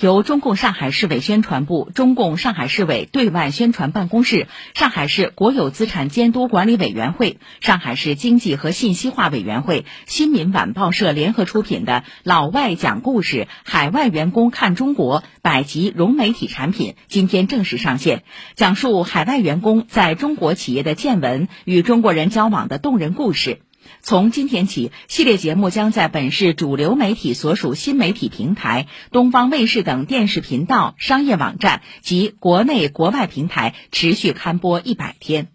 由中共上海市委宣传部、中共上海市委对外宣传办公室、上海市国有资产监督管理委员会、上海市经济和信息化委员会、新民晚报社联合出品的《老外讲故事：海外员工看中国》百集融媒体产品，今天正式上线，讲述海外员工在中国企业的见闻与中国人交往的动人故事。从今天起，系列节目将在本市主流媒体所属新媒体平台、东方卫视等电视频道、商业网站及国内国外平台持续刊播一百天。